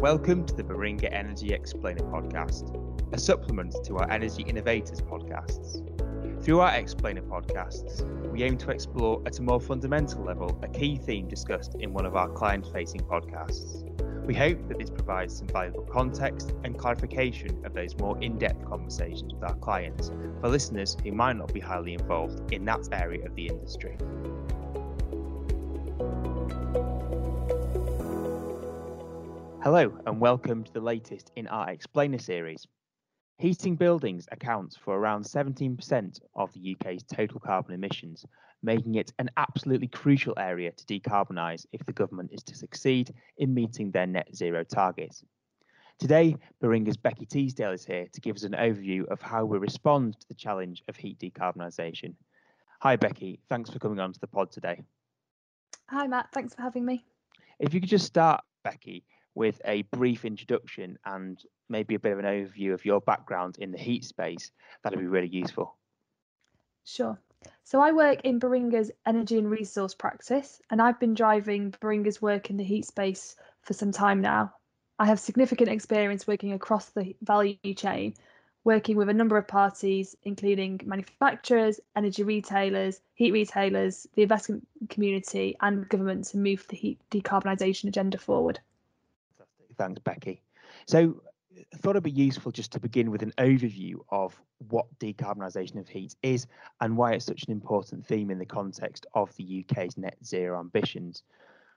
Welcome to the Baringa Energy Explainer podcast, a supplement to our Energy Innovators podcasts. Through our Explainer podcasts, we aim to explore at a more fundamental level a key theme discussed in one of our client facing podcasts. We hope that this provides some valuable context and clarification of those more in depth conversations with our clients for listeners who might not be highly involved in that area of the industry. Hello, and welcome to the latest in our Explainer series. Heating buildings accounts for around 17% of the UK's total carbon emissions, making it an absolutely crucial area to decarbonise if the government is to succeed in meeting their net zero targets. Today, Baringa's Becky Teasdale is here to give us an overview of how we respond to the challenge of heat decarbonisation. Hi, Becky. Thanks for coming on to the pod today. Hi, Matt. Thanks for having me. If you could just start, Becky, with a brief introduction and maybe a bit of an overview of your background in the heat space, that'd be really useful. Sure. So I work in Baringa's energy and resource practice, and I've been driving Baringa's work in the heat space for some time now. I have significant experience working across the value chain, working with a number of parties, including manufacturers, energy retailers, heat retailers, the investment community, and government to move the heat decarbonisation agenda forward. Thanks, Becky. So I thought it'd be useful just to begin with an overview of what decarbonisation of heat is and why it's such an important theme in the context of the UK's net zero ambitions.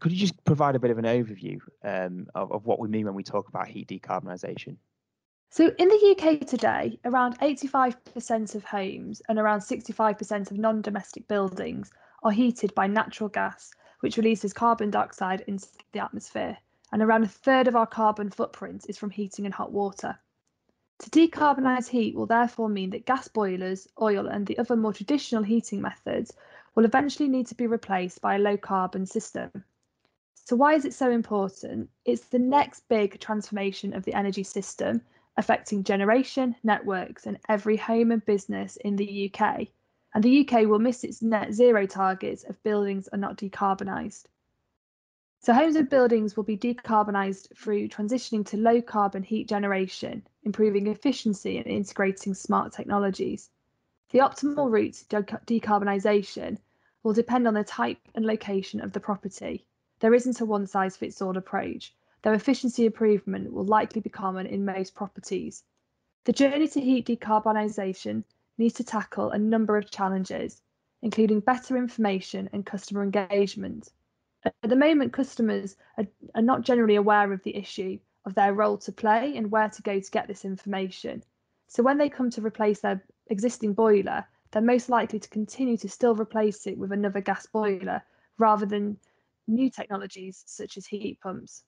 Could you just provide a bit of an overview um, of, of what we mean when we talk about heat decarbonisation? So, in the UK today, around 85% of homes and around 65% of non domestic buildings are heated by natural gas, which releases carbon dioxide into the atmosphere and around a third of our carbon footprint is from heating and hot water. To decarbonise heat will therefore mean that gas boilers, oil, and the other more traditional heating methods will eventually need to be replaced by a low carbon system. So, why is it so important? It's the next big transformation of the energy system affecting generation, networks, and every home and business in the UK. And the UK will miss its net zero targets if buildings are not decarbonised. So homes and buildings will be decarbonised through transitioning to low carbon heat generation, improving efficiency and integrating smart technologies. The optimal route to decarbonisation will depend on the type and location of the property. There isn't a one size fits all approach, though efficiency improvement will likely be common in most properties. The journey to heat decarbonisation needs to tackle a number of challenges, including better information and customer engagement. At the moment, customers are, are not generally aware of the issue of their role to play and where to go to get this information. So when they come to replace their existing boiler, they're most likely to continue to still replace it with another gas boiler rather than new technologies such as heat pumps.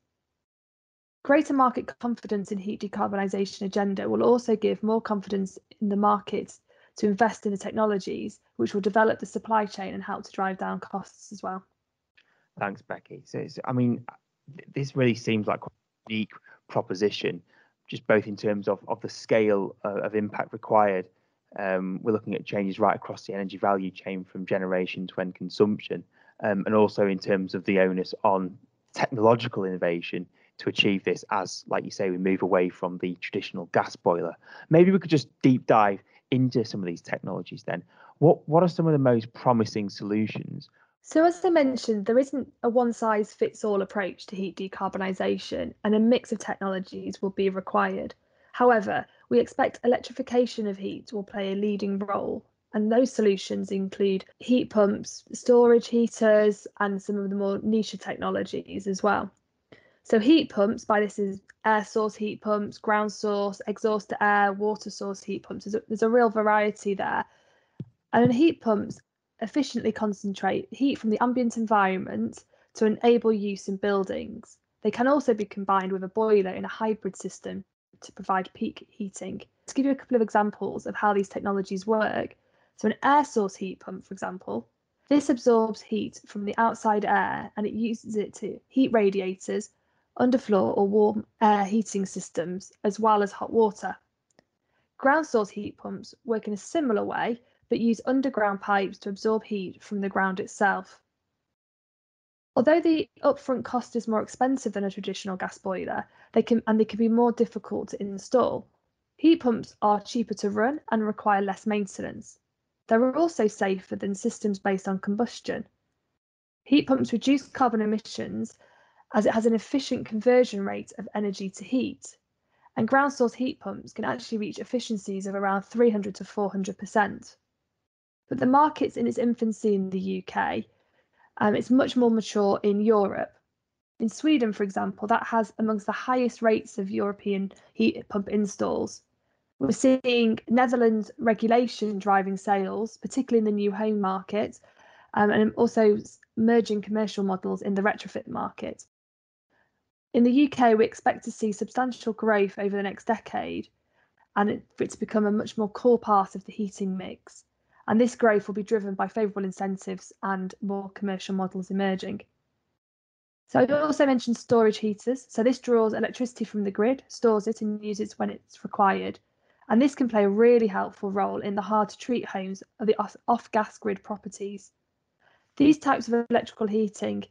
Greater market confidence in heat decarbonisation agenda will also give more confidence in the markets to invest in the technologies which will develop the supply chain and help to drive down costs as well. Thanks, Becky. So, I mean, this really seems like a unique proposition, just both in terms of, of the scale uh, of impact required. Um, we're looking at changes right across the energy value chain from generation to end consumption, um, and also in terms of the onus on technological innovation to achieve this as, like you say, we move away from the traditional gas boiler. Maybe we could just deep dive into some of these technologies then. What, what are some of the most promising solutions so, as I mentioned, there isn't a one size fits all approach to heat decarbonisation, and a mix of technologies will be required. However, we expect electrification of heat will play a leading role, and those solutions include heat pumps, storage heaters, and some of the more niche technologies as well. So, heat pumps, by this is air source heat pumps, ground source, exhaust to air, water source heat pumps. There's a, there's a real variety there. And heat pumps efficiently concentrate heat from the ambient environment to enable use in buildings. They can also be combined with a boiler in a hybrid system to provide peak heating. To give you a couple of examples of how these technologies work, so an air source heat pump, for example, this absorbs heat from the outside air and it uses it to heat radiators, underfloor or warm air heating systems, as well as hot water. Ground source heat pumps work in a similar way but use underground pipes to absorb heat from the ground itself. Although the upfront cost is more expensive than a traditional gas boiler, they can and they can be more difficult to install. Heat pumps are cheaper to run and require less maintenance. They're also safer than systems based on combustion. Heat pumps reduce carbon emissions as it has an efficient conversion rate of energy to heat. And ground source heat pumps can actually reach efficiencies of around 300 to 400%. But the market's in its infancy in the UK. Um, it's much more mature in Europe. In Sweden, for example, that has amongst the highest rates of European heat pump installs. We're seeing Netherlands regulation driving sales, particularly in the new home market, um, and also merging commercial models in the retrofit market. In the UK, we expect to see substantial growth over the next decade and for it to become a much more core part of the heating mix. And this growth will be driven by favourable incentives and more commercial models emerging. So I also mentioned storage heaters. So this draws electricity from the grid, stores it and uses it when it's required. And this can play a really helpful role in the hard to treat homes of the off gas grid properties. These types of electrical heating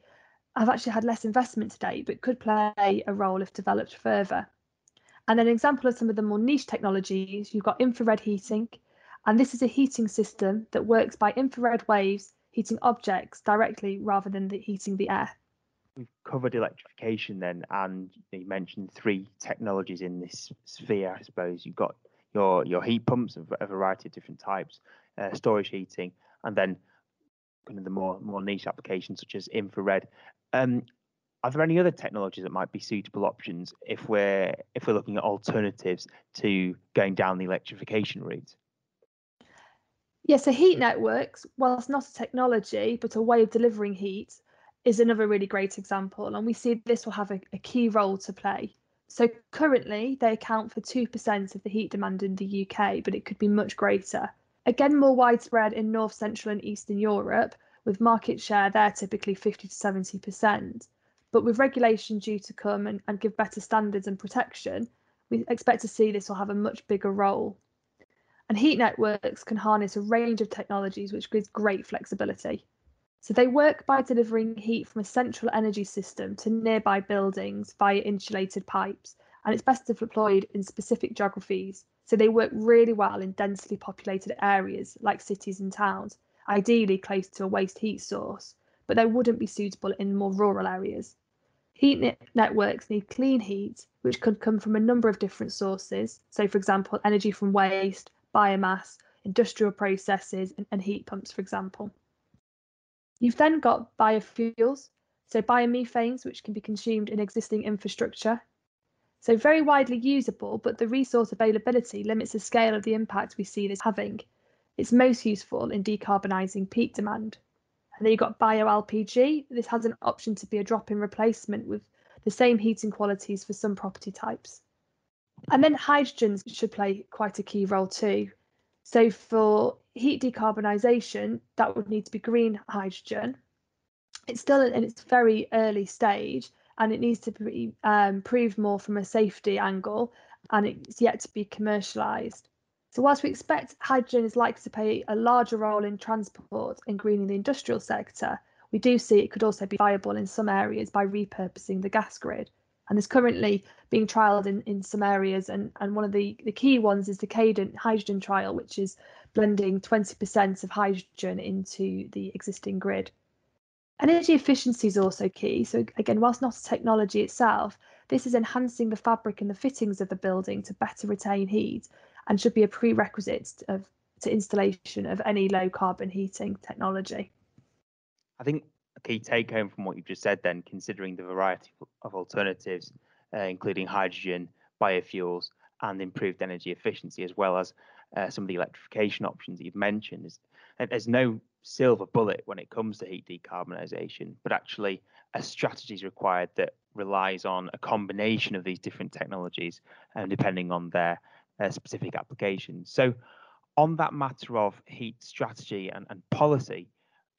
have actually had less investment to date, but could play a role if developed further. And an example of some of the more niche technologies, you've got infrared heating, and this is a heating system that works by infrared waves heating objects directly rather than the heating the air. We've covered electrification then, and you mentioned three technologies in this sphere, I suppose. You've got your your heat pumps of a variety of different types, uh, storage heating, and then kind of the more more niche applications such as infrared. Um, are there any other technologies that might be suitable options if we're if we're looking at alternatives to going down the electrification route? Yeah, so heat networks, whilst not a technology but a way of delivering heat, is another really great example, and we see this will have a, a key role to play. So currently, they account for 2% of the heat demand in the UK, but it could be much greater. Again, more widespread in North, Central, and Eastern Europe, with market share there typically 50 to 70%. But with regulation due to come and, and give better standards and protection, we expect to see this will have a much bigger role. And heat networks can harness a range of technologies which gives great flexibility. So they work by delivering heat from a central energy system to nearby buildings via insulated pipes, and it's best deployed in specific geographies. So they work really well in densely populated areas like cities and towns, ideally close to a waste heat source, but they wouldn't be suitable in more rural areas. Heat net networks need clean heat, which could come from a number of different sources. So, for example, energy from waste, biomass, industrial processes, and, and heat pumps, for example. You've then got biofuels, so biomethanes, which can be consumed in existing infrastructure. So very widely usable, but the resource availability limits the scale of the impact we see this having. It's most useful in decarbonising peak demand. And then you've got bio LPG. This has an option to be a drop-in replacement with the same heating qualities for some property types. And then hydrogen should play quite a key role too. So for heat decarbonisation, that would need to be green hydrogen. It's still in its very early stage and it needs to be um, proved more from a safety angle and it's yet to be commercialised. So whilst we expect hydrogen is likely to play a larger role in transport and greening the industrial sector, we do see it could also be viable in some areas by repurposing the gas grid and is currently being trialled in, in some areas. And, and one of the, the key ones is the Cadent hydrogen trial, which is blending 20% of hydrogen into the existing grid. Energy efficiency is also key. So again, whilst not a technology itself, this is enhancing the fabric and the fittings of the building to better retain heat and should be a prerequisite of, to installation of any low carbon heating technology. I think key take home from what you've just said, then, considering the variety of alternatives, uh, including hydrogen, biofuels, and improved energy efficiency, as well as uh, some of the electrification options that you've mentioned, is there's no silver bullet when it comes to heat decarbonisation, but actually a strategy is required that relies on a combination of these different technologies, um, depending on their uh, specific applications. So, on that matter of heat strategy and, and policy,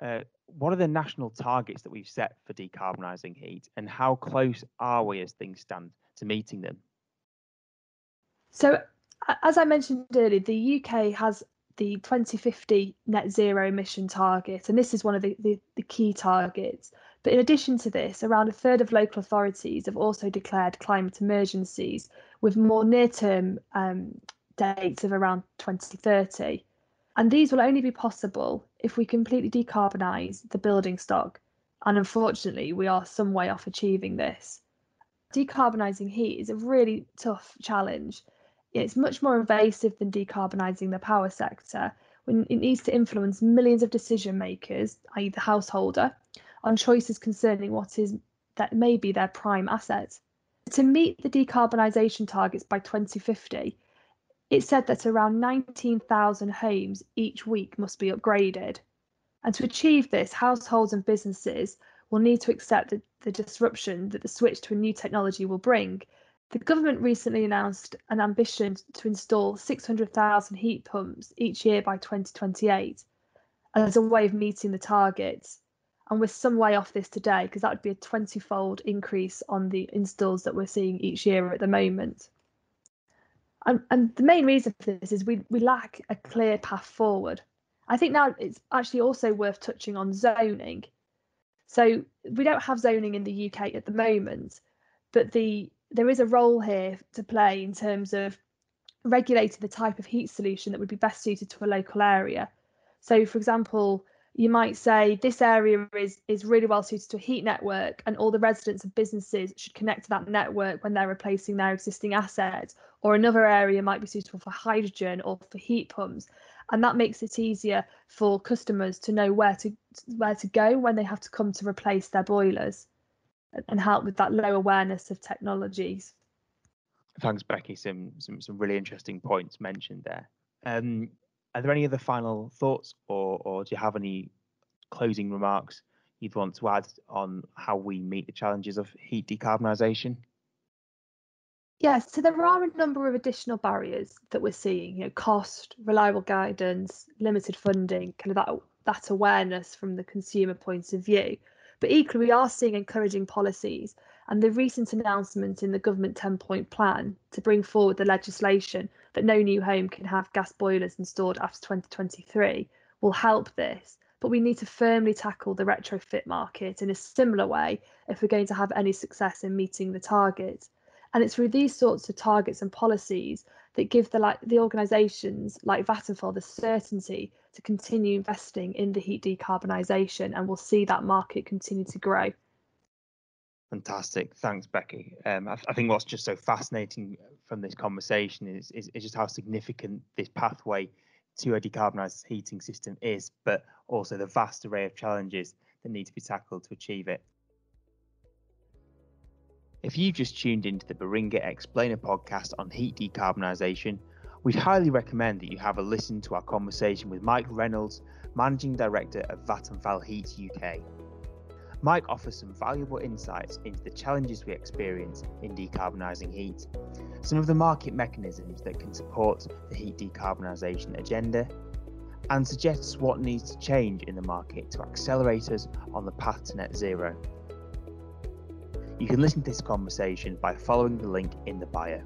uh, what are the national targets that we've set for decarbonising heat, and how close are we as things stand to meeting them? So, as I mentioned earlier, the UK has the 2050 net zero emission target, and this is one of the, the, the key targets. But in addition to this, around a third of local authorities have also declared climate emergencies with more near term um, dates of around 2030. And these will only be possible if we completely decarbonise the building stock. And unfortunately, we are some way off achieving this. Decarbonising heat is a really tough challenge. It's much more invasive than decarbonising the power sector when it needs to influence millions of decision makers, i.e., the householder, on choices concerning what is that may be their prime asset. To meet the decarbonisation targets by 2050, it said that around 19,000 homes each week must be upgraded. And to achieve this, households and businesses will need to accept the, the disruption that the switch to a new technology will bring. The government recently announced an ambition to install 600,000 heat pumps each year by 2028 as a way of meeting the targets. And we're some way off this today because that would be a 20 fold increase on the installs that we're seeing each year at the moment. And, and the main reason for this is we, we lack a clear path forward. I think now it's actually also worth touching on zoning. So we don't have zoning in the UK at the moment, but the there is a role here to play in terms of regulating the type of heat solution that would be best suited to a local area. So, for example, you might say this area is is really well suited to a heat network and all the residents and businesses should connect to that network when they're replacing their existing assets or another area might be suitable for hydrogen or for heat pumps. And that makes it easier for customers to know where to where to go when they have to come to replace their boilers and help with that low awareness of technologies. Thanks becky. Some some, some really interesting points mentioned there. Um, are there any other final thoughts or, or do you have any closing remarks you'd want to add on how we meet the challenges of heat decarbonisation? Yes, so there are a number of additional barriers that we're seeing, you know, cost, reliable guidance, limited funding, kind of that that awareness from the consumer point of view. But equally, we are seeing encouraging policies and the recent announcement in the government 10 point plan to bring forward the legislation that no new home can have gas boilers installed after 2023 will help this. But we need to firmly tackle the retrofit market in a similar way if we're going to have any success in meeting the target. And it's through these sorts of targets and policies that give the like the organisations like Vattenfall the certainty to continue investing in the heat decarbonisation, and we'll see that market continue to grow. Fantastic. Thanks, Becky. Um, I, I, think what's just so fascinating from this conversation is, is, is, just how significant this pathway to a decarbonised heating system is, but also the vast array of challenges that need to be tackled to achieve it. If you've just tuned into the Baringa Explainer podcast on heat decarbonisation, we'd highly recommend that you have a listen to our conversation with Mike Reynolds, Managing Director of Vattenfall Heat UK. Mike offers some valuable insights into the challenges we experience in decarbonising heat, some of the market mechanisms that can support the heat decarbonisation agenda, and suggests what needs to change in the market to accelerate us on the path to net zero. You can listen to this conversation by following the link in the bio.